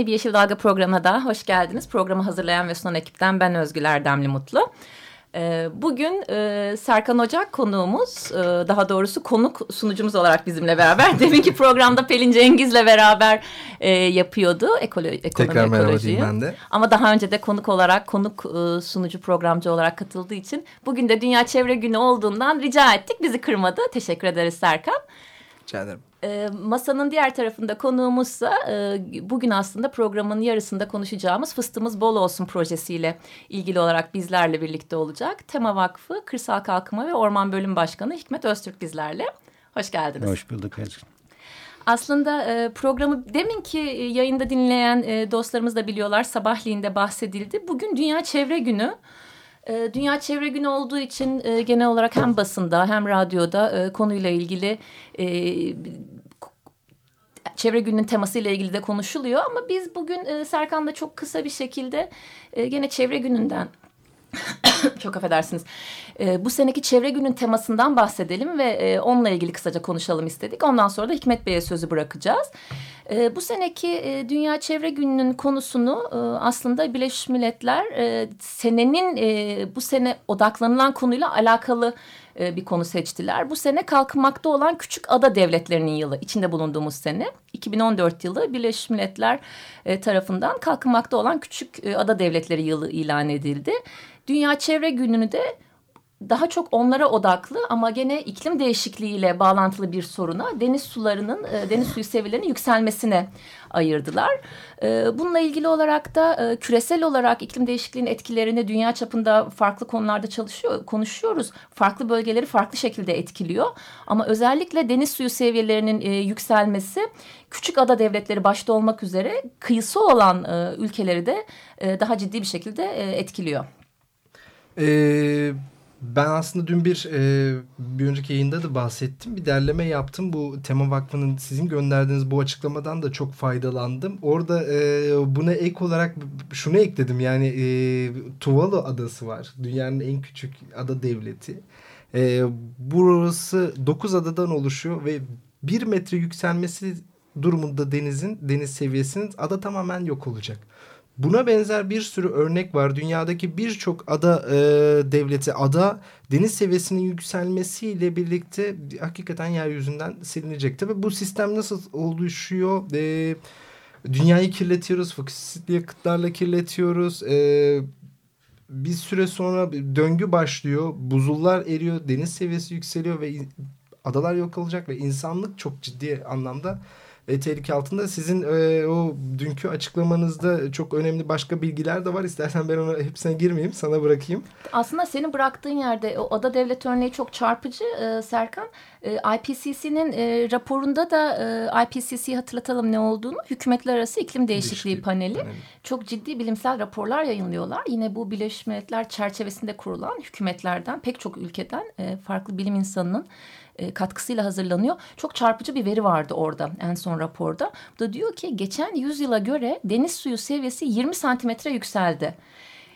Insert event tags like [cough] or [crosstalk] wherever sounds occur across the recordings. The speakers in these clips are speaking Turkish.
yeni bir Yeşil Dalga programına da hoş geldiniz. Programı hazırlayan ve sunan ekipten ben Özgül Erdemli Mutlu. Ee, bugün e, Serkan Ocak konuğumuz, e, daha doğrusu konuk sunucumuz olarak bizimle beraber. [laughs] Deminki programda Pelin Cengiz'le beraber e, yapıyordu ekolo ekonomi Tekrar merhaba diyeyim ben de. Ama daha önce de konuk olarak, konuk sunucu programcı olarak katıldığı için bugün de Dünya Çevre Günü olduğundan rica ettik. Bizi kırmadı. Teşekkür ederiz Serkan. Rica ederim. E, masanın diğer tarafında konuğumuzsa e, bugün aslında programın yarısında konuşacağımız Fıstığımız Bol Olsun projesiyle ilgili olarak bizlerle birlikte olacak. Tema Vakfı Kırsal Kalkınma ve Orman Bölüm Başkanı Hikmet Öztürk bizlerle. Hoş geldiniz. Hoş bulduk. Aslında e, programı deminki yayında dinleyen e, dostlarımız da biliyorlar sabahleyin de bahsedildi. Bugün Dünya Çevre Günü. Ee, Dünya Çevre Günü olduğu için e, genel olarak hem basında hem radyoda e, konuyla ilgili e, çevre gününün temasıyla ilgili de konuşuluyor. Ama biz bugün Serkan'la çok kısa bir şekilde gene çevre gününden [coughs] çok affedersiniz. E, bu seneki çevre günün temasından bahsedelim ve e, onunla ilgili kısaca konuşalım istedik. Ondan sonra da Hikmet Bey'e sözü bırakacağız. E, bu seneki e, Dünya Çevre Günü'nün konusunu e, aslında Birleşmiş Milletler e, senenin e, bu sene odaklanılan konuyla alakalı e, bir konu seçtiler. Bu sene kalkınmakta olan küçük ada devletlerinin yılı, içinde bulunduğumuz sene. 2014 yılı Birleşmiş Milletler e, tarafından kalkınmakta olan küçük e, ada devletleri yılı ilan edildi. Dünya Çevre Günü'nü de daha çok onlara odaklı ama gene iklim değişikliğiyle bağlantılı bir soruna deniz sularının e, deniz suyu seviyelerinin yükselmesine ayırdılar. E, bununla ilgili olarak da e, küresel olarak iklim değişikliğinin etkilerini dünya çapında farklı konularda çalışıyor konuşuyoruz. Farklı bölgeleri farklı şekilde etkiliyor ama özellikle deniz suyu seviyelerinin yükselmesi küçük ada devletleri başta olmak üzere kıyısı olan ülkeleri de daha ciddi bir şekilde etkiliyor. Eee ben aslında dün bir e, bir önceki yayında da bahsettim. Bir derleme yaptım. Bu Tema Vakfı'nın sizin gönderdiğiniz bu açıklamadan da çok faydalandım. Orada e, buna ek olarak şunu ekledim. Yani e, Tuvalu adası var. Dünyanın en küçük ada devleti. E, burası 9 adadan oluşuyor ve 1 metre yükselmesi durumunda denizin deniz seviyesinin ada tamamen yok olacak. Buna benzer bir sürü örnek var. Dünyadaki birçok ada e, devleti, ada deniz seviyesinin yükselmesiyle birlikte hakikaten yeryüzünden silinecek. Tabii bu sistem nasıl oluşuyor? E, dünyayı kirletiyoruz, fokusitli yakıtlarla kirletiyoruz. E, bir süre sonra döngü başlıyor, buzullar eriyor, deniz seviyesi yükseliyor ve adalar yok olacak ve insanlık çok ciddi anlamda e, tehlike altında. Sizin e, o dünkü açıklamanızda çok önemli başka bilgiler de var. İstersen ben ona hepsine girmeyeyim sana bırakayım. Aslında senin bıraktığın yerde o ada devlet örneği çok çarpıcı e, Serkan. E, IPCC'nin e, raporunda da e, IPCC'yi hatırlatalım ne olduğunu. Hükümetler Arası İklim Değişikliği, Değişikliği Paneli. Paneli çok ciddi bilimsel raporlar yayınlıyorlar. Yine bu Birleşmiş Milletler çerçevesinde kurulan hükümetlerden pek çok ülkeden e, farklı bilim insanının e, katkısıyla hazırlanıyor. Çok çarpıcı bir veri vardı orada en son raporda. Bu da diyor ki geçen yüzyıla göre deniz suyu seviyesi 20 santimetre yükseldi.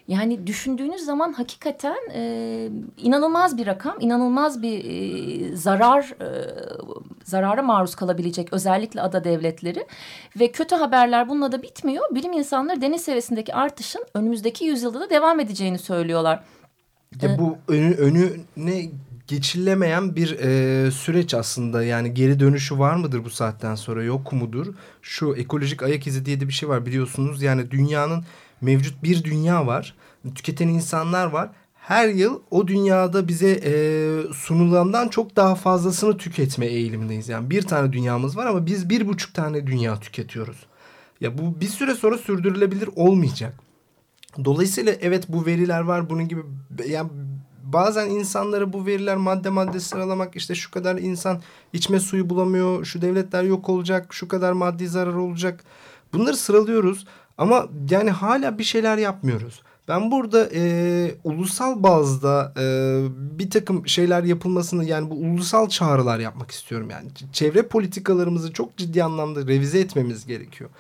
Yani düşündüğünüz zaman hakikaten e, inanılmaz bir rakam, inanılmaz bir e, zarar e, zarara maruz kalabilecek özellikle ada devletleri ve kötü haberler bununla da bitmiyor. Bilim insanları deniz seviyesindeki artışın önümüzdeki yüzyılda da devam edeceğini söylüyorlar. Ya bu önü, önü ne geçilemeyen bir e, süreç aslında. Yani geri dönüşü var mıdır bu saatten sonra yok mudur? Şu ekolojik ayak izi diye de bir şey var biliyorsunuz. Yani dünyanın mevcut bir dünya var. Tüketen insanlar var. Her yıl o dünyada bize e, sunulandan çok daha fazlasını tüketme eğilimindeyiz. Yani bir tane dünyamız var ama biz bir buçuk tane dünya tüketiyoruz. Ya bu bir süre sonra sürdürülebilir olmayacak. Dolayısıyla evet bu veriler var bunun gibi yani bazen insanlara bu veriler madde madde sıralamak işte şu kadar insan içme suyu bulamıyor, şu devletler yok olacak, şu kadar maddi zarar olacak. Bunları sıralıyoruz ama yani hala bir şeyler yapmıyoruz. Ben burada e, ulusal bazda e, bir takım şeyler yapılmasını yani bu ulusal çağrılar yapmak istiyorum. Yani çevre politikalarımızı çok ciddi anlamda revize etmemiz gerekiyor.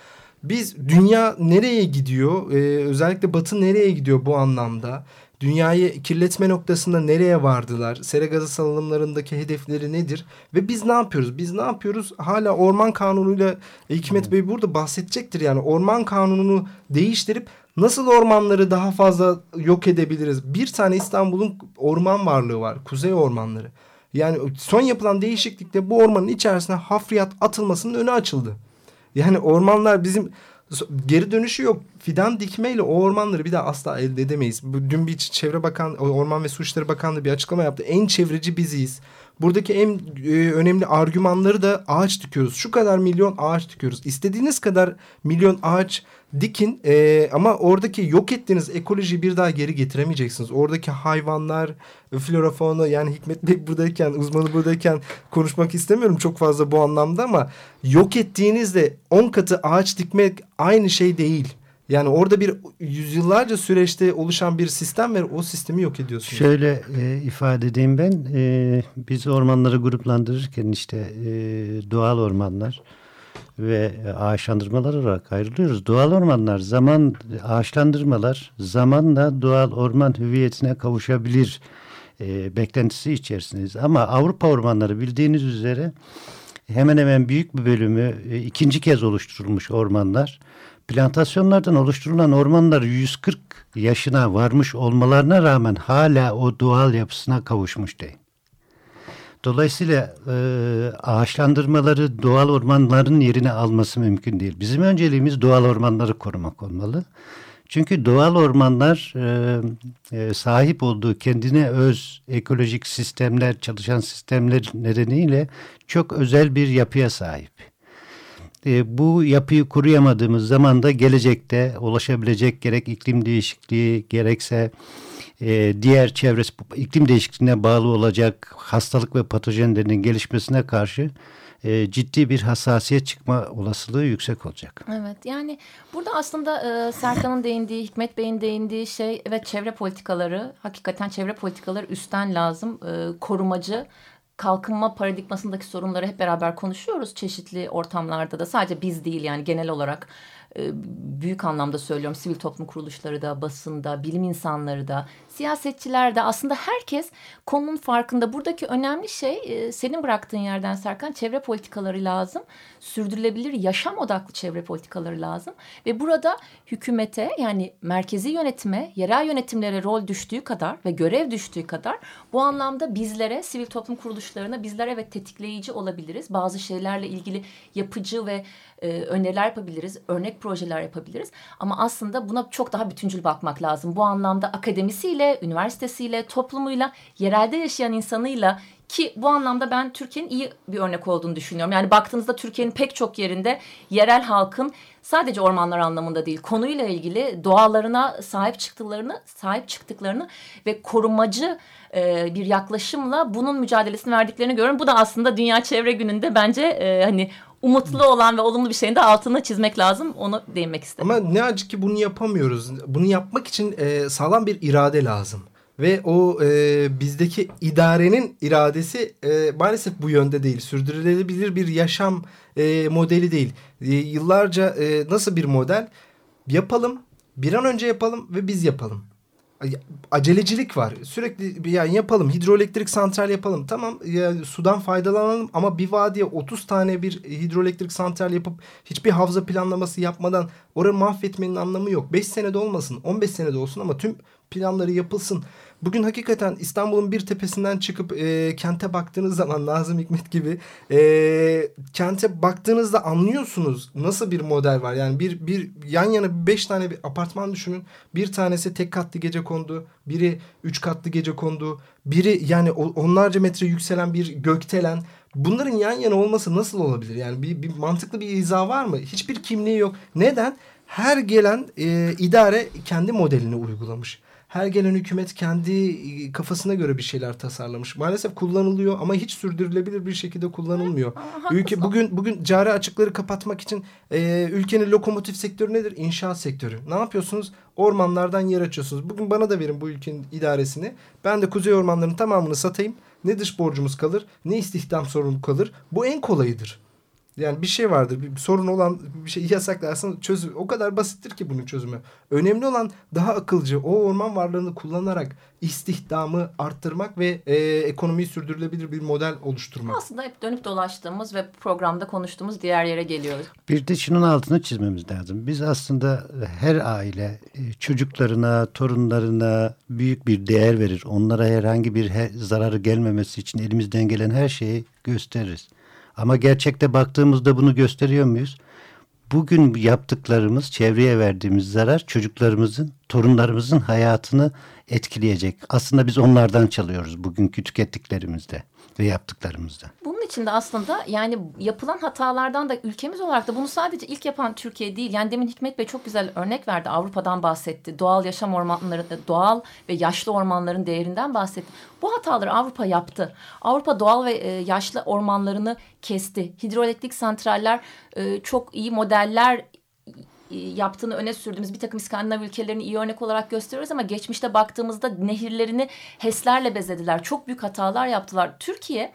Biz dünya nereye gidiyor? E, özellikle Batı nereye gidiyor bu anlamda? Dünyayı kirletme noktasında nereye vardılar? Sera gazı salınımlarındaki hedefleri nedir? Ve biz ne yapıyoruz? Biz ne yapıyoruz? Hala orman kanunuyla Hikmet Bey burada bahsedecektir. Yani orman kanununu değiştirip nasıl ormanları daha fazla yok edebiliriz? Bir tane İstanbul'un orman varlığı var. Kuzey ormanları. Yani son yapılan değişiklikte bu ormanın içerisine hafriyat atılmasının önü açıldı. Yani ormanlar bizim geri dönüşü yok. Fidan dikmeyle o ormanları bir daha asla elde edemeyiz. Dün bir Çevre Bakan, Orman ve Su İşleri Bakanlığı bir açıklama yaptı. En çevreci biziz. Buradaki en e, önemli argümanları da ağaç dikiyoruz. Şu kadar milyon ağaç dikiyoruz. İstediğiniz kadar milyon ağaç dikin e, ama oradaki yok ettiğiniz ekolojiyi bir daha geri getiremeyeceksiniz. Oradaki hayvanlar, flora fauna yani Hikmet Bey buradayken, uzmanı buradayken konuşmak istemiyorum çok fazla bu anlamda ama yok ettiğinizde on katı ağaç dikmek aynı şey değil. Yani orada bir yüzyıllarca süreçte oluşan bir sistem ve o sistemi yok ediyorsunuz. Şöyle e, ifade edeyim ben. E, biz ormanları gruplandırırken işte e, doğal ormanlar ve ağaçlandırmalar olarak ayrılıyoruz. Doğal ormanlar zaman ağaçlandırmalar zamanla doğal orman hüviyetine kavuşabilir e, beklentisi içerisindeyiz. Ama Avrupa ormanları bildiğiniz üzere hemen hemen büyük bir bölümü e, ikinci kez oluşturulmuş ormanlar plantasyonlardan oluşturulan ormanlar 140 yaşına varmış olmalarına rağmen hala o doğal yapısına kavuşmuş değil. Dolayısıyla e, ağaçlandırmaları doğal ormanların yerine alması mümkün değil. Bizim önceliğimiz doğal ormanları korumak olmalı. Çünkü doğal ormanlar e, sahip olduğu kendine öz ekolojik sistemler, çalışan sistemler nedeniyle çok özel bir yapıya sahip e, bu yapıyı kuruyamadığımız zaman da gelecekte ulaşabilecek gerek iklim değişikliği gerekse e, diğer çevresi iklim değişikliğine bağlı olacak hastalık ve patojenlerin gelişmesine karşı e, ciddi bir hassasiyet çıkma olasılığı yüksek olacak. Evet yani burada aslında e, Serkan'ın değindiği, Hikmet Bey'in değindiği şey evet çevre politikaları hakikaten çevre politikaları üstten lazım e, korumacı kalkınma paradigmasındaki sorunları hep beraber konuşuyoruz çeşitli ortamlarda da. Sadece biz değil yani genel olarak e, büyük anlamda söylüyorum sivil toplum kuruluşları da basında bilim insanları da siyasetçiler de aslında herkes konunun farkında. Buradaki önemli şey e, senin bıraktığın yerden Serkan çevre politikaları lazım. Sürdürülebilir yaşam odaklı çevre politikaları lazım. Ve burada hükümete yani merkezi yönetime, yerel yönetimlere rol düştüğü kadar ve görev düştüğü kadar bu anlamda bizlere, sivil toplum kuruluşlarına bizler evet tetikleyici olabiliriz. Bazı şeylerle ilgili yapıcı ve e, öneriler yapabiliriz, örnek projeler yapabiliriz. Ama aslında buna çok daha bütüncül bakmak lazım. Bu anlamda akademisiyle, üniversitesiyle, toplumuyla, yerelde yaşayan insanıyla ki bu anlamda ben Türkiye'nin iyi bir örnek olduğunu düşünüyorum. Yani baktığınızda Türkiye'nin pek çok yerinde yerel halkın sadece ormanlar anlamında değil konuyla ilgili doğalarına sahip çıktıklarını sahip çıktıklarını ve korumacı e, bir yaklaşımla bunun mücadelesini verdiklerini görüyorum. Bu da aslında Dünya Çevre Günü'nde bence e, hani umutlu olan ve olumlu bir şeyin de altına çizmek lazım. Onu değinmek istedim. Ama ne acı ki bunu yapamıyoruz. Bunu yapmak için e, sağlam bir irade lazım. Ve o e, bizdeki idarenin iradesi e, maalesef bu yönde değil. Sürdürülebilir bir yaşam e, modeli değil. E, yıllarca e, nasıl bir model? Yapalım, bir an önce yapalım ve biz yapalım acelecilik var. Sürekli yani yapalım hidroelektrik santral yapalım. Tamam ya, sudan faydalanalım ama bir vadiye 30 tane bir hidroelektrik santral yapıp hiçbir havza planlaması yapmadan orayı mahvetmenin anlamı yok. 5 senede olmasın 15 senede olsun ama tüm planları yapılsın. Bugün hakikaten İstanbul'un bir tepesinden çıkıp e, kente baktığınız zaman Nazım Hikmet gibi e, kente baktığınızda anlıyorsunuz nasıl bir model var. Yani bir, bir yan yana beş tane bir apartman düşünün. Bir tanesi tek katlı gece kondu. Biri üç katlı gece kondu. Biri yani onlarca metre yükselen bir gökdelen. Bunların yan yana olması nasıl olabilir? Yani bir, bir mantıklı bir izah var mı? Hiçbir kimliği yok. Neden? Her gelen e, idare kendi modelini uygulamış. Her gelen hükümet kendi e, kafasına göre bir şeyler tasarlamış. Maalesef kullanılıyor ama hiç sürdürülebilir bir şekilde kullanılmıyor. Ülke bugün bugün cari açıkları kapatmak için e, ülkenin lokomotif sektörü nedir? İnşaat sektörü. Ne yapıyorsunuz? Ormanlardan yer açıyorsunuz. Bugün bana da verin bu ülkenin idaresini. Ben de kuzey ormanlarının tamamını satayım. Ne dış borcumuz kalır, ne istihdam sorunu kalır. Bu en kolayıdır. Yani bir şey vardır. Bir, sorun olan bir şeyi yasaklarsın çözüm. O kadar basittir ki bunun çözümü. Önemli olan daha akılcı o orman varlığını kullanarak istihdamı arttırmak ve e, ekonomiyi sürdürülebilir bir model oluşturmak. Aslında hep dönüp dolaştığımız ve programda konuştuğumuz diğer yere geliyoruz. Bir de şunun altını çizmemiz lazım. Biz aslında her aile e, çocuklarına, torunlarına büyük bir değer verir. Onlara herhangi bir zararı gelmemesi için elimizden gelen her şeyi gösteririz. Ama gerçekte baktığımızda bunu gösteriyor muyuz? Bugün yaptıklarımız, çevreye verdiğimiz zarar çocuklarımızın, torunlarımızın hayatını etkileyecek. Aslında biz onlardan çalıyoruz bugünkü tükettiklerimizde ve yaptıklarımızda. Bunun aslında yani yapılan hatalardan da ülkemiz olarak da bunu sadece ilk yapan Türkiye değil. Yani demin Hikmet Bey çok güzel örnek verdi. Avrupa'dan bahsetti. Doğal yaşam ormanları, doğal ve yaşlı ormanların değerinden bahsetti. Bu hataları Avrupa yaptı. Avrupa doğal ve e, yaşlı ormanlarını kesti. Hidroelektrik santraller e, çok iyi modeller e, yaptığını öne sürdüğümüz bir takım İskandinav ülkelerini iyi örnek olarak gösteriyoruz ama geçmişte baktığımızda nehirlerini HES'lerle bezediler. Çok büyük hatalar yaptılar. Türkiye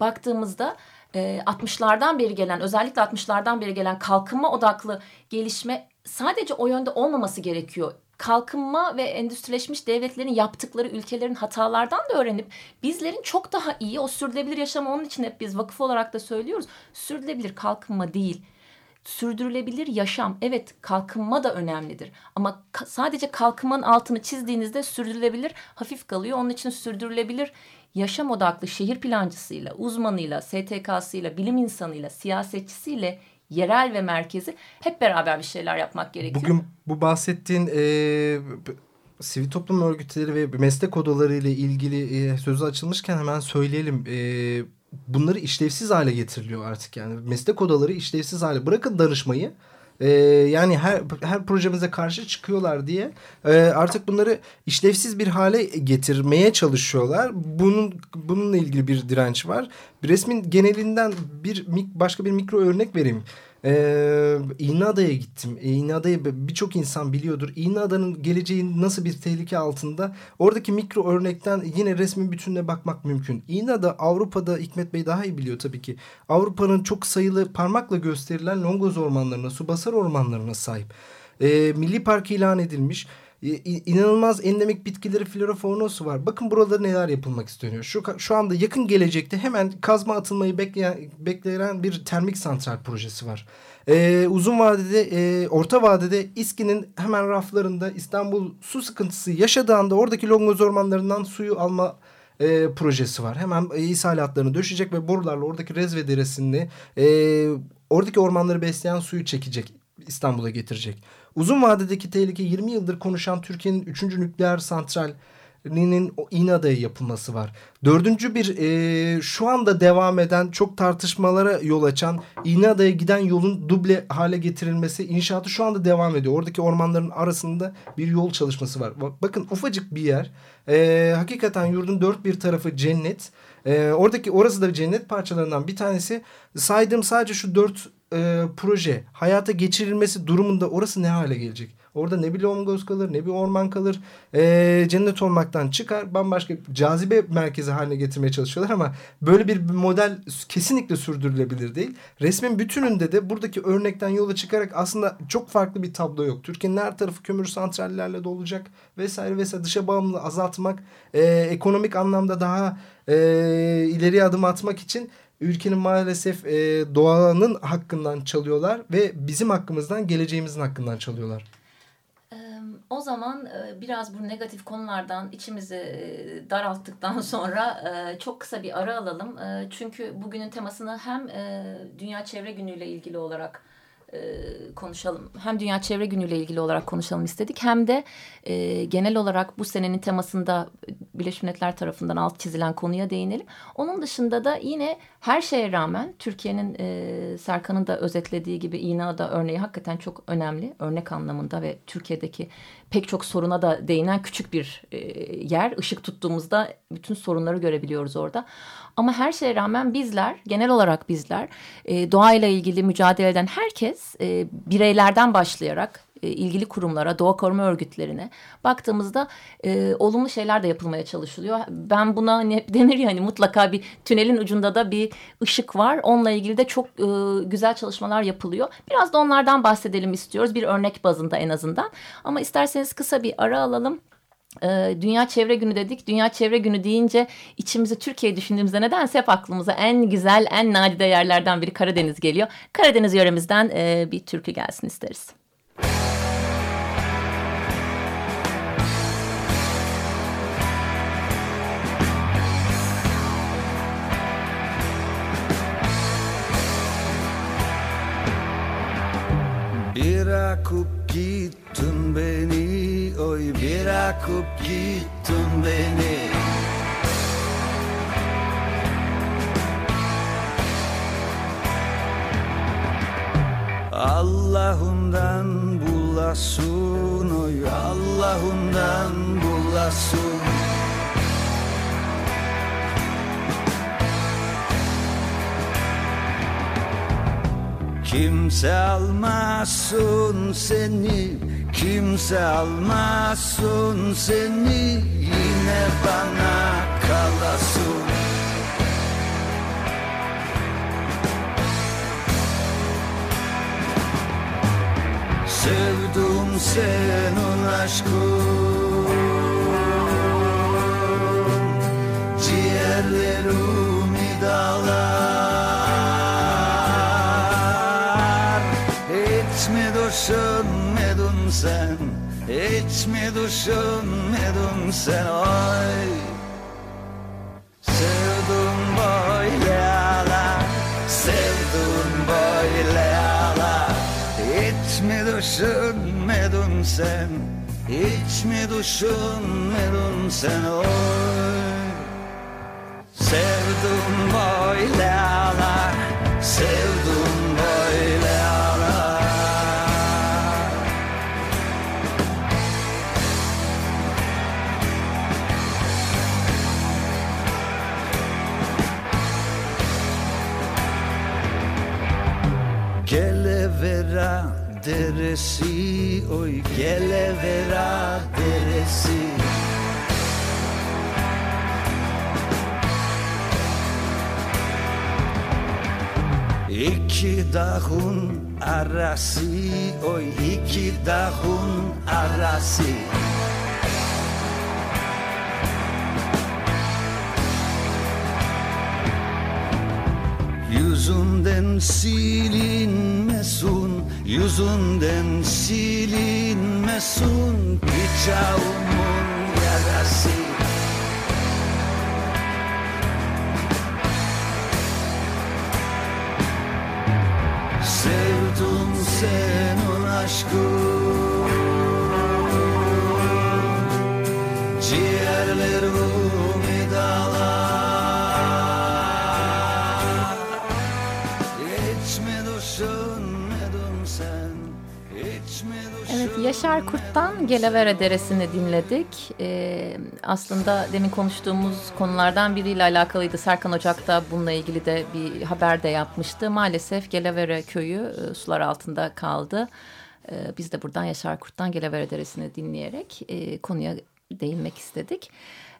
baktığımızda 60'lardan e, beri gelen özellikle 60'lardan beri gelen kalkınma odaklı gelişme sadece o yönde olmaması gerekiyor kalkınma ve endüstrileşmiş devletlerin yaptıkları ülkelerin hatalardan da öğrenip bizlerin çok daha iyi o sürdürülebilir yaşamı onun için hep biz vakıf olarak da söylüyoruz. Sürdürülebilir kalkınma değil sürdürülebilir yaşam evet kalkınma da önemlidir ama ka sadece kalkınmanın altını çizdiğinizde sürdürülebilir hafif kalıyor. Onun için sürdürülebilir yaşam odaklı şehir plancısıyla, uzmanıyla, STK'sıyla, bilim insanıyla, siyasetçisiyle yerel ve merkezi hep beraber bir şeyler yapmak gerekiyor. Bugün bu bahsettiğin e, sivil toplum örgütleri ve meslek odaları ile ilgili e, sözü açılmışken hemen söyleyelim. E, bunları işlevsiz hale getiriliyor artık yani. Meslek odaları işlevsiz hale. Bırakın danışmayı. Ee, yani her her projemize karşı çıkıyorlar diye e, artık bunları işlevsiz bir hale getirmeye çalışıyorlar. Bunun bununla ilgili bir direnç var. Resmin genelinden bir başka bir mikro örnek vereyim. Ee, İğneada'ya gittim. Ee, İğneada'yı birçok insan biliyordur. İğneada'nın geleceği nasıl bir tehlike altında. Oradaki mikro örnekten yine resmin bütününe bakmak mümkün. İğneada Avrupa'da Hikmet Bey daha iyi biliyor tabii ki. Avrupa'nın çok sayılı parmakla gösterilen Longoz ormanlarına, Subasar ormanlarına sahip. Ee, Milli Park ilan edilmiş inanılmaz endemik bitkileri flora var. Bakın burada neler yapılmak isteniyor. Şu, şu anda yakın gelecekte hemen kazma atılmayı bekleyen, bekleyen bir termik santral projesi var. Ee, uzun vadede, e, orta vadede İSKİ'nin hemen raflarında İstanbul su sıkıntısı yaşadığı anda oradaki Longoz ormanlarından suyu alma e, projesi var. Hemen e, ishalatlarını döşecek ve borularla oradaki Rezve Deresi'ni e, oradaki ormanları besleyen suyu çekecek. İstanbul'a getirecek. Uzun vadedeki tehlike 20 yıldır konuşan Türkiye'nin 3. nükleer santralinin İnada'ya yapılması var. Dördüncü bir e, şu anda devam eden çok tartışmalara yol açan İnada'ya giden yolun duble hale getirilmesi inşaatı şu anda devam ediyor. Oradaki ormanların arasında bir yol çalışması var. Bakın ufacık bir yer. E, hakikaten yurdun dört bir tarafı cennet. E, oradaki orası da cennet parçalarından bir tanesi. Saydığım sadece şu dört e, proje hayata geçirilmesi durumunda orası ne hale gelecek? Orada ne bir lomgoz kalır ne bir orman kalır. E, cennet olmaktan çıkar bambaşka cazibe merkezi haline getirmeye çalışıyorlar ama böyle bir model kesinlikle sürdürülebilir değil. Resmin bütününde de buradaki örnekten yola çıkarak aslında çok farklı bir tablo yok. Türkiye'nin her tarafı kömür santrallerle dolacak vesaire vesaire dışa bağımlılığı azaltmak, e, ekonomik anlamda daha e, ileriye adım atmak için ülkenin maalesef e, doğanın hakkından çalıyorlar ve bizim hakkımızdan geleceğimizin hakkından çalıyorlar. O zaman biraz bu negatif konulardan içimizi daralttıktan [laughs] sonra çok kısa bir ara alalım. Çünkü bugünün temasını hem Dünya Çevre Günü ile ilgili olarak e, konuşalım. Hem Dünya Çevre Günü ile ilgili olarak konuşalım istedik. Hem de e, genel olarak bu senenin temasında Birleşmiş Milletler tarafından alt çizilen konuya değinelim. Onun dışında da yine her şeye rağmen Türkiye'nin e, Serkan'ın da özetlediği gibi İNA'da örneği hakikaten çok önemli. Örnek anlamında ve Türkiye'deki pek çok soruna da değinen küçük bir e, yer. Işık tuttuğumuzda bütün sorunları görebiliyoruz orada. Ama her şeye rağmen bizler, genel olarak bizler e, doğayla ilgili mücadele eden herkes e, bireylerden başlayarak e, ilgili kurumlara, doğa koruma örgütlerine baktığımızda e, olumlu şeyler de yapılmaya çalışılıyor. Ben buna ne denir ya hani mutlaka bir tünelin ucunda da bir ışık var. Onunla ilgili de çok e, güzel çalışmalar yapılıyor. Biraz da onlardan bahsedelim istiyoruz. Bir örnek bazında en azından. Ama isterseniz kısa bir ara alalım. Ee, Dünya Çevre Günü dedik. Dünya Çevre Günü deyince içimizi Türkiye düşündüğümüzde nedense hep aklımıza en güzel, en nadide yerlerden biri Karadeniz geliyor. Karadeniz yöremizden e, bir türkü gelsin isteriz. Bırakıp gittin beni Oy bırakıp gittin beni. Allah'ından bulasın Oy Allah'ından bulasın. Kimse almasın seni Kimse almasın seni Yine bana kalasın. Sevdim senin aşkın Hiç mi düşünmedin sen Oy? Sevdim böyle ağlar Sevdim böyle ağlar Hiç mi düşünmedin sen Hiç mi düşünmedin sen Oy? Sevdim böyle ağlar Sevdim deresi Oy gelevera deresi. İki dağın arası Oy iki dağın arası. Yüzünden silinmesin Yüzünden silinmesin Bıçağımın yarası. Sevdim senin aşkın Yaşar Kurt'tan Gelevere Deresi'ni dinledik. Ee, aslında demin konuştuğumuz konulardan biriyle alakalıydı. Serkan Ocak da bununla ilgili de bir haber de yapmıştı. Maalesef Gelevere köyü e, sular altında kaldı. Ee, biz de buradan Yaşar Kurt'tan Gelevere Deresi'ni dinleyerek e, konuya değinmek istedik.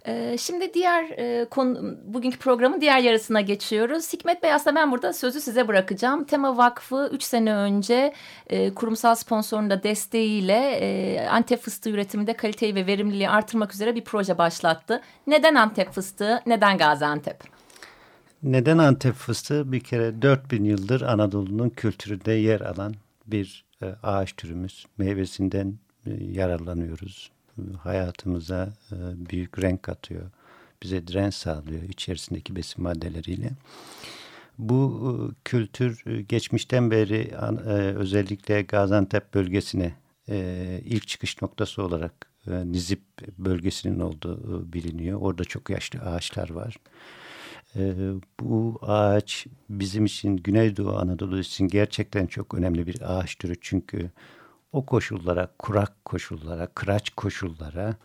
Ee, Şimdi diğer e, konu, bugünkü programın diğer yarısına geçiyoruz. Hikmet Bey aslında ben burada sözü size bırakacağım. Tema Vakfı 3 sene önce e, kurumsal sponsorun da desteğiyle e, Antep fıstığı üretiminde kaliteyi ve verimliliği artırmak üzere bir proje başlattı. Neden Antep fıstığı, neden Gaziantep? Neden Antep fıstığı? Bir kere 4000 yıldır Anadolu'nun kültüründe yer alan bir ağaç türümüz. Meyvesinden yararlanıyoruz. Hayatımıza e, büyük renk katıyor. Bize direnç sağlıyor içerisindeki besin maddeleriyle. bu e, kültür e, geçmişten beri özellikle Gaziantep bölgesine ilk çıkış noktası olarak Nizip bölgesinin olduğu biliniyor. Orada çok yaşlı ağaçlar var. Bu ağaç bizim için Güneydoğu Anadolu için gerçekten çok önemli bir ağaç türü. Çünkü o koşullara, kurak koşullara, kıraç koşullara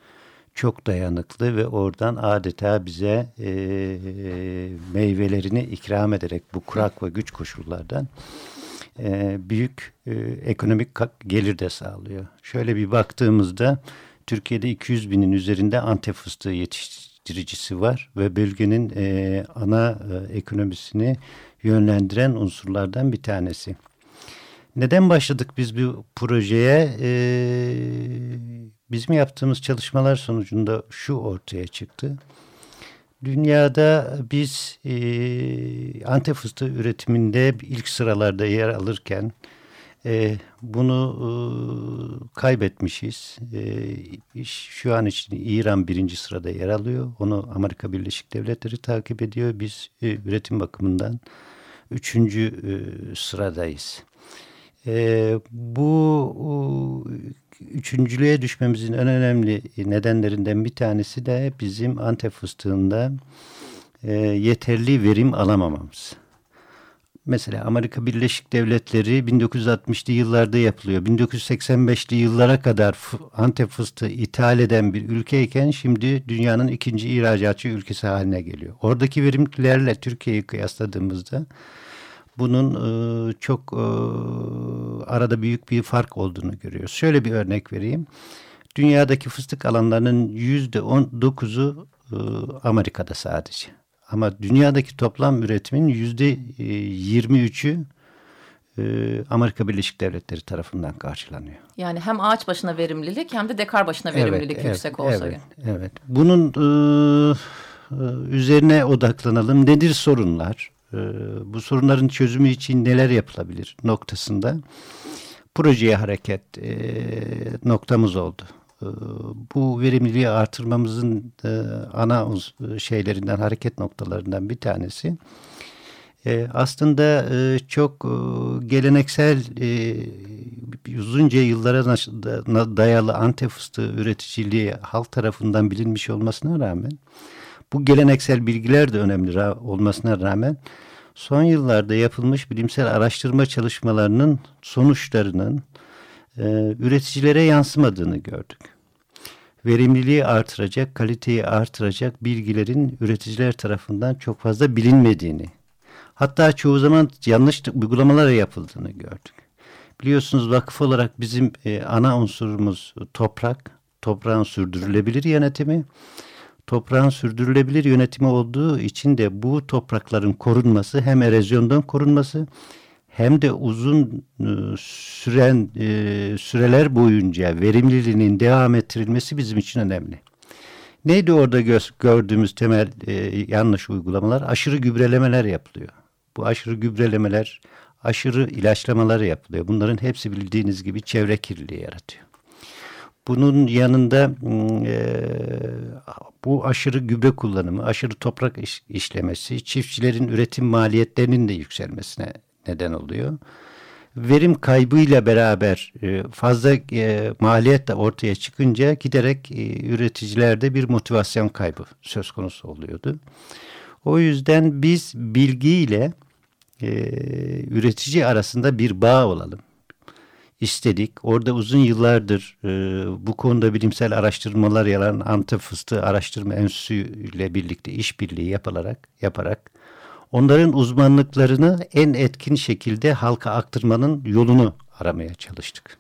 çok dayanıklı ve oradan adeta bize e, meyvelerini ikram ederek bu kurak ve güç koşullardan e, büyük e, ekonomik gelir de sağlıyor. Şöyle bir baktığımızda Türkiye'de 200 binin üzerinde antep fıstığı yetiştiricisi var ve bölgenin e, ana e, ekonomisini yönlendiren unsurlardan bir tanesi. Neden başladık biz bu projeye? Ee, bizim yaptığımız çalışmalar sonucunda şu ortaya çıktı. Dünyada biz e, antep fıstığı üretiminde ilk sıralarda yer alırken e, bunu e, kaybetmişiz. E, şu an için İran birinci sırada yer alıyor. Onu Amerika Birleşik Devletleri takip ediyor. Biz e, üretim bakımından üçüncü e, sıradayız. E, bu üçüncülüğe düşmemizin en önemli nedenlerinden bir tanesi de bizim Antep fıstığında e, yeterli verim alamamamız. Mesela Amerika Birleşik Devletleri 1960'lı yıllarda yapılıyor. 1985'li yıllara kadar Antep fıstığı ithal eden bir ülkeyken şimdi dünyanın ikinci ihracatçı ülkesi haline geliyor. Oradaki verimlerle Türkiye'yi kıyasladığımızda bunun e, çok e, arada büyük bir fark olduğunu görüyoruz. Şöyle bir örnek vereyim. Dünyadaki fıstık alanlarının yüzde on dokuzu e, Amerika'da sadece. Ama dünyadaki toplam üretimin yüzde yirmi üçü Amerika Birleşik Devletleri tarafından karşılanıyor. Yani hem ağaç başına verimlilik hem de dekar başına verimlilik evet, yüksek evet, olsa. Evet, evet. Bunun e, üzerine odaklanalım. Nedir sorunlar? Ee, bu sorunların çözümü için neler yapılabilir noktasında projeye hareket e, noktamız oldu. E, bu verimliliği artırmamızın ana şeylerinden, hareket noktalarından bir tanesi. E, aslında e, çok e, geleneksel uzunca yıllara dayalı antep fıstığı üreticiliği halk tarafından bilinmiş olmasına rağmen bu geleneksel bilgiler de önemli olmasına rağmen son yıllarda yapılmış bilimsel araştırma çalışmalarının sonuçlarının e, üreticilere yansımadığını gördük. Verimliliği artıracak, kaliteyi artıracak bilgilerin üreticiler tarafından çok fazla bilinmediğini, hatta çoğu zaman yanlış uygulamalara yapıldığını gördük. Biliyorsunuz vakıf olarak bizim e, ana unsurumuz toprak, toprağın sürdürülebilir yönetimi toprağın sürdürülebilir yönetimi olduğu için de bu toprakların korunması hem erozyondan korunması hem de uzun e, süren e, süreler boyunca verimliliğinin devam ettirilmesi bizim için önemli. Neydi orada gördüğümüz temel e, yanlış uygulamalar? Aşırı gübrelemeler yapılıyor. Bu aşırı gübrelemeler, aşırı ilaçlamalar yapılıyor. Bunların hepsi bildiğiniz gibi çevre kirliliği yaratıyor. Bunun yanında e, bu aşırı gübre kullanımı, aşırı toprak iş, işlemesi, çiftçilerin üretim maliyetlerinin de yükselmesine neden oluyor. Verim kaybıyla beraber e, fazla e, maliyet de ortaya çıkınca giderek e, üreticilerde bir motivasyon kaybı söz konusu oluyordu. O yüzden biz bilgiyle e, üretici arasında bir bağ olalım istedik. Orada uzun yıllardır e, bu konuda bilimsel araştırmalar yapan Antep Fıstığı Araştırma Enstitüsü ile birlikte işbirliği yapılarak yaparak onların uzmanlıklarını en etkin şekilde halka aktarmanın yolunu aramaya çalıştık.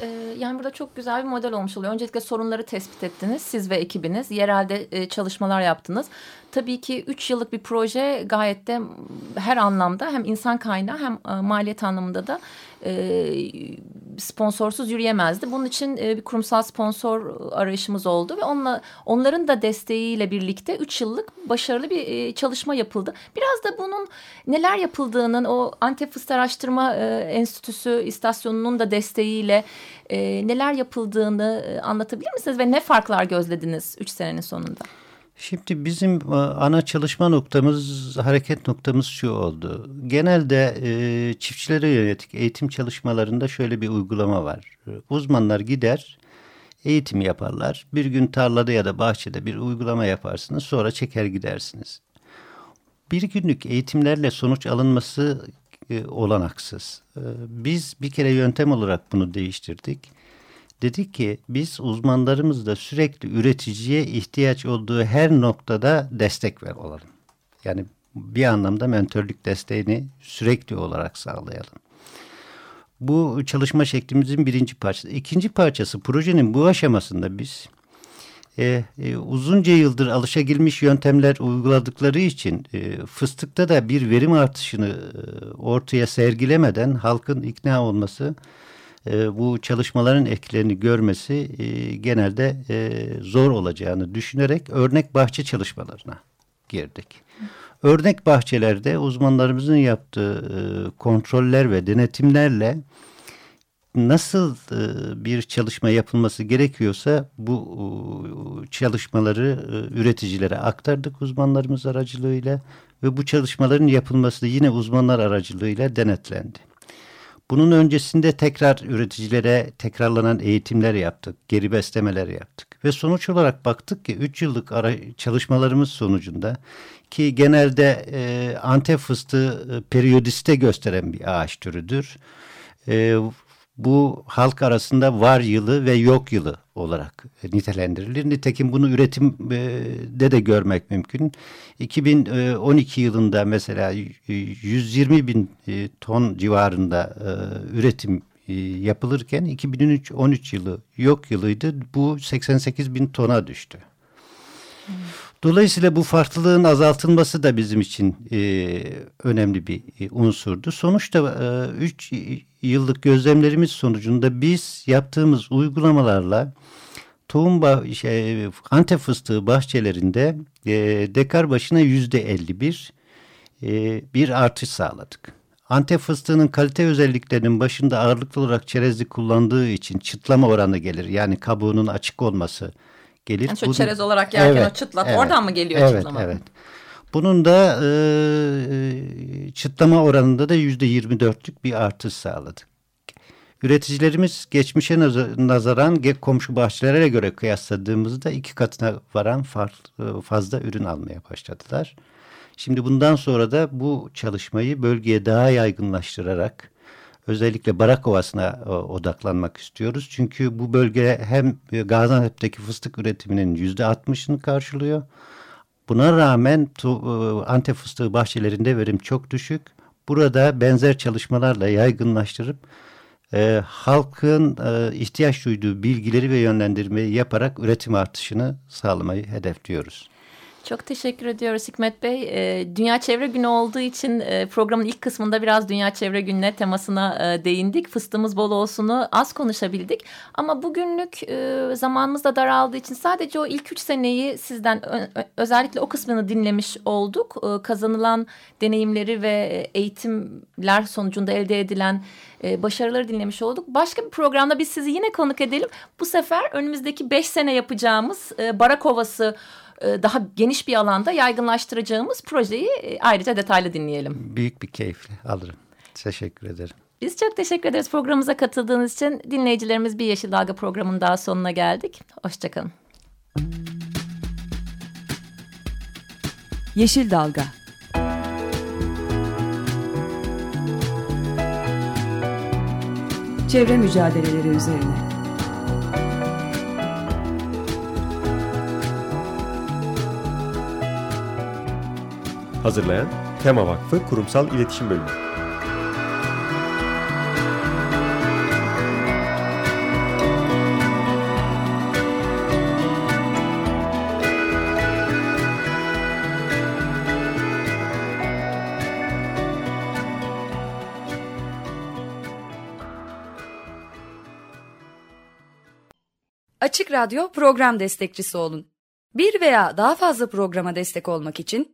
E, yani burada çok güzel bir model olmuş oluyor. Öncelikle sorunları tespit ettiniz siz ve ekibiniz. Yerelde e, çalışmalar yaptınız. Tabii ki üç yıllık bir proje gayet de her anlamda hem insan kaynağı hem e, maliyet anlamında da e, sponsorsuz yürüyemezdi. Bunun için e, bir kurumsal sponsor arayışımız oldu ve onunla onların da desteğiyle birlikte üç yıllık başarılı bir çalışma yapıldı. Biraz da bunun neler yapıldığının o Antep Fıstık Araştırma Enstitüsü istasyonunun da desteğiyle neler yapıldığını anlatabilir misiniz ve ne farklar gözlediniz üç senenin sonunda? Şimdi bizim e, ana çalışma noktamız, hareket noktamız şu oldu. Genelde e, çiftçilere yönelik eğitim çalışmalarında şöyle bir uygulama var. Uzmanlar gider, eğitim yaparlar. Bir gün tarlada ya da bahçede bir uygulama yaparsınız, sonra çeker gidersiniz. Bir günlük eğitimlerle sonuç alınması e, olanaksız. E, biz bir kere yöntem olarak bunu değiştirdik dedik ki biz uzmanlarımızla sürekli üreticiye ihtiyaç olduğu her noktada destek ver olalım. Yani bir anlamda mentörlük desteğini sürekli olarak sağlayalım. Bu çalışma şeklimizin birinci parçası. İkinci parçası projenin bu aşamasında biz e, e, uzunca yıldır alışagilmiş yöntemler uyguladıkları için e, fıstıkta da bir verim artışını e, ortaya sergilemeden halkın ikna olması e, bu çalışmaların etkilerini görmesi e, genelde e, zor olacağını düşünerek örnek bahçe çalışmalarına girdik. Örnek bahçelerde uzmanlarımızın yaptığı e, kontroller ve denetimlerle nasıl bir çalışma yapılması gerekiyorsa bu çalışmaları üreticilere aktardık uzmanlarımız aracılığıyla ve bu çalışmaların yapılması yine uzmanlar aracılığıyla denetlendi. Bunun öncesinde tekrar üreticilere tekrarlanan eğitimler yaptık, geri beslemeler yaptık. Ve sonuç olarak baktık ki 3 yıllık ara çalışmalarımız sonucunda ki genelde e, antep fıstığı e, periyodiste gösteren bir ağaç türüdür. E, bu halk arasında var yılı ve yok yılı olarak nitelendirilir. Nitekim bunu üretimde de görmek mümkün. 2012 yılında mesela 120 bin e, ton civarında e, üretim e, yapılırken 2013 yılı yok yılıydı. Bu 88 bin tona düştü. Dolayısıyla bu farklılığın azaltılması da bizim için e, önemli bir e, unsurdu. Sonuçta 3 e, yıllık gözlemlerimiz sonucunda biz yaptığımız uygulamalarla tohum bah şey, antep fıstığı bahçelerinde e, dekar başına yüzde 51 e, bir artış sağladık. Antep fıstığının kalite özelliklerinin başında ağırlıklı olarak çerezli kullandığı için çıtlama oranı gelir. Yani kabuğunun açık olması gelir. Yani şu çerez olarak yerken evet, o çıtlat evet, oradan mı geliyor evet, çıtlama? Evet, evet. Bunun da e, e çıtlama oranında da yüzde yirmi dörtlük bir artış sağladık. Üreticilerimiz geçmişe nazaran komşu bahçelere göre kıyasladığımızda iki katına varan farklı, fazla ürün almaya başladılar. Şimdi bundan sonra da bu çalışmayı bölgeye daha yaygınlaştırarak özellikle Barak Ovası'na e, odaklanmak istiyoruz. Çünkü bu bölge hem Gaziantep'teki fıstık üretiminin yüzde altmışını karşılıyor. Buna rağmen e, Antep fıstığı bahçelerinde verim çok düşük. Burada benzer çalışmalarla yaygınlaştırıp e, halkın e, ihtiyaç duyduğu bilgileri ve yönlendirmeyi yaparak üretim artışını sağlamayı hedefliyoruz. Çok teşekkür ediyoruz Hikmet Bey. Ee, Dünya Çevre Günü olduğu için e, programın ilk kısmında biraz Dünya Çevre Günü'ne temasına e, değindik. Fıstığımız bol olsunu az konuşabildik. Ama bugünlük e, zamanımız da daraldığı için sadece o ilk üç seneyi sizden özellikle o kısmını dinlemiş olduk. Kazanılan deneyimleri ve eğitimler sonucunda elde edilen başarıları dinlemiş olduk. Başka bir programda biz sizi yine konuk edelim. Bu sefer önümüzdeki beş sene yapacağımız Barak Ovası e, daha geniş bir alanda yaygınlaştıracağımız projeyi e, ayrıca detaylı dinleyelim. Büyük bir keyifle alırım. Teşekkür ederim. Biz çok teşekkür ederiz programımıza katıldığınız için. Dinleyicilerimiz Bir Yeşil Dalga programının daha sonuna geldik. Hoşçakalın. Yeşil Dalga Çevre mücadeleleri üzerine Hazırlayan Tema Vakfı Kurumsal İletişim Bölümü. Açık Radyo program destekçisi olun. Bir veya daha fazla programa destek olmak için